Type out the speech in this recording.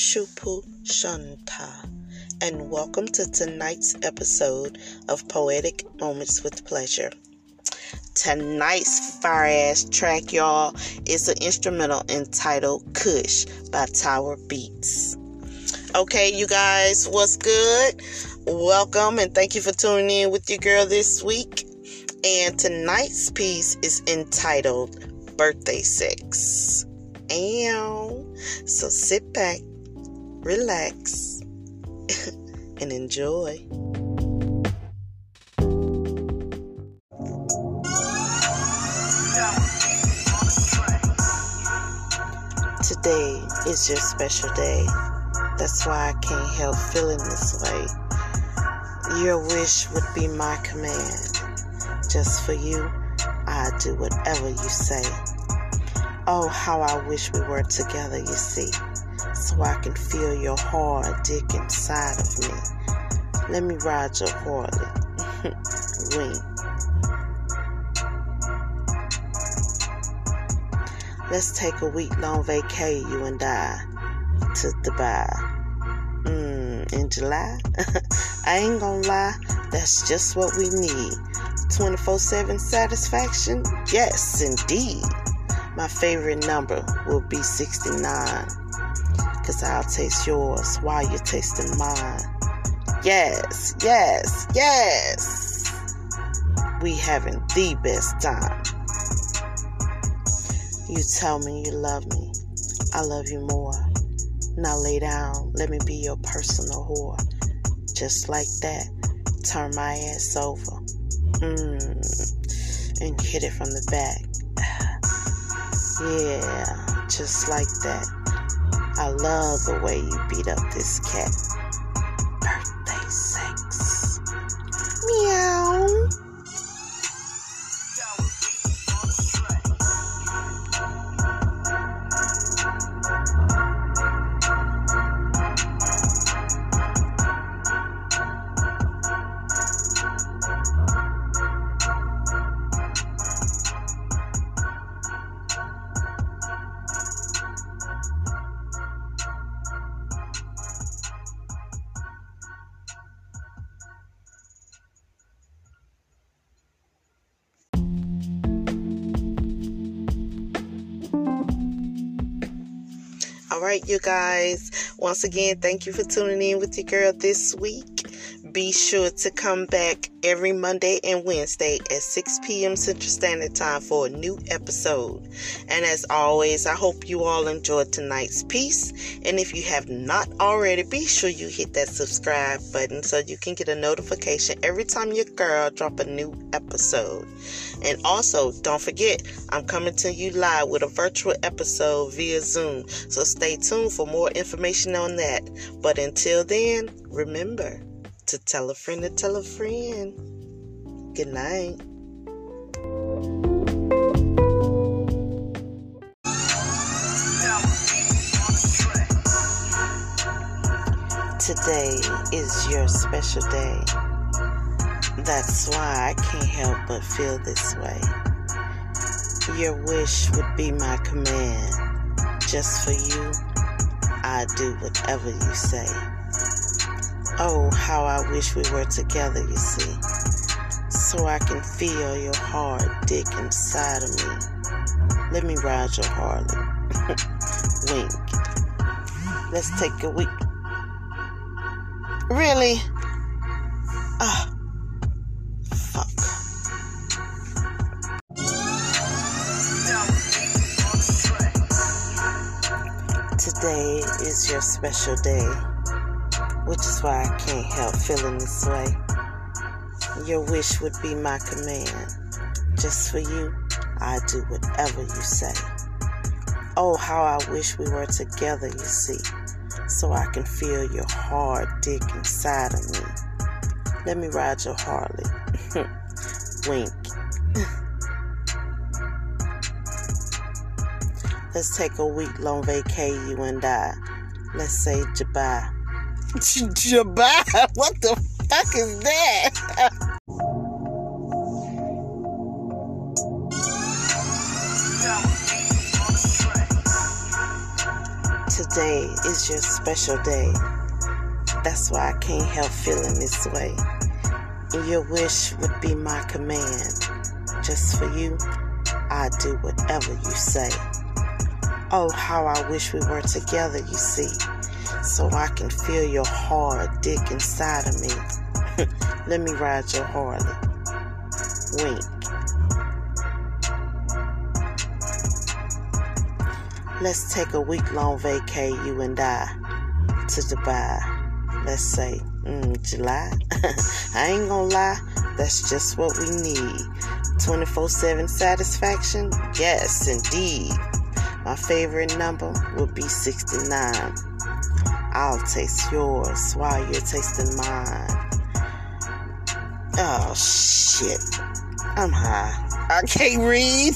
Shupu Shanta, and welcome to tonight's episode of Poetic Moments with Pleasure. Tonight's fire ass track, y'all, is an instrumental entitled Kush by Tower Beatz. Okay, you guys, what's good? Welcome and thank you for tuning in with your girl this week. And tonight's piece is entitled Birthday Sex. And so sit back, relax, and enjoy. Today is your special day. That's why I can't help feeling this way. Your wish would be my command. Just for you, I do whatever you say. Oh, how I wish we were together, you see, so I can feel your hard dick inside of me. Let me ride your Harley. Wink. Let's take a week long vacay, you and I, to Dubai. Mmm, in July? I ain't gonna lie, that's just what we need. 24 7 satisfaction? Yes, indeed. My favorite number will be 69. Cause I'll taste yours while you're tasting mine. Yes, yes, yes. We having the best time. You tell me you love me. I love you more. Now lay down. Let me be your personal whore. Just like that. Turn my ass over. Mmm. And hit it from the back. Yeah, just like that. I love the way you beat up this cat. Birthday sex. Meow. All right, you guys. Once again, thank you for tuning in with your girl this week. Be sure to come back every Monday and Wednesday at 6 p.m. Central Standard Time for a new episode. And as always, I hope you all enjoyed tonight's piece. And if you have not already, be sure you hit that subscribe button so you can get a notification every time your girl drop a new episode. And also, don't forget, I'm coming to you live with a virtual episode via Zoom. So stay tuned for more information on that. But until then, remember to tell a friend to tell a friend. Good night. Today is your special day. That's why I can't help but feel this way. Your wish would be my command. Just for you, I do whatever you say. Oh, how I wish we were together, you see, so I can feel your hard dick inside of me. Let me ride your Harley. Wink. Let's take a week. Really? Ah. Fuck. Today is your special day which is why I can't help feeling this way. Your wish would be my command. Just for you, I do whatever you say. Oh, how I wish we were together, you see, so I can feel your hard dick inside of me. Let me ride your Harley. Wink. Let's take a week long vacay, you and I. Let's say goodbye. Jabba, what the fuck is that? Today is your special day. That's why I can't help feeling this way. Your wish would be my command. Just for you, I'd do whatever you say. Oh, how I wish we were together, you see, so I can feel your hard dick inside of me. Let me ride your Harley. Wink. Let's take a week long vacay, you and I, to Dubai. Let's say mm, July. I ain't gonna lie, that's just what we need. 24 7 satisfaction? Yes, indeed. My favorite number would be 69. I'll taste yours while you're tasting mine. Oh, shit. I'm high. I can't read.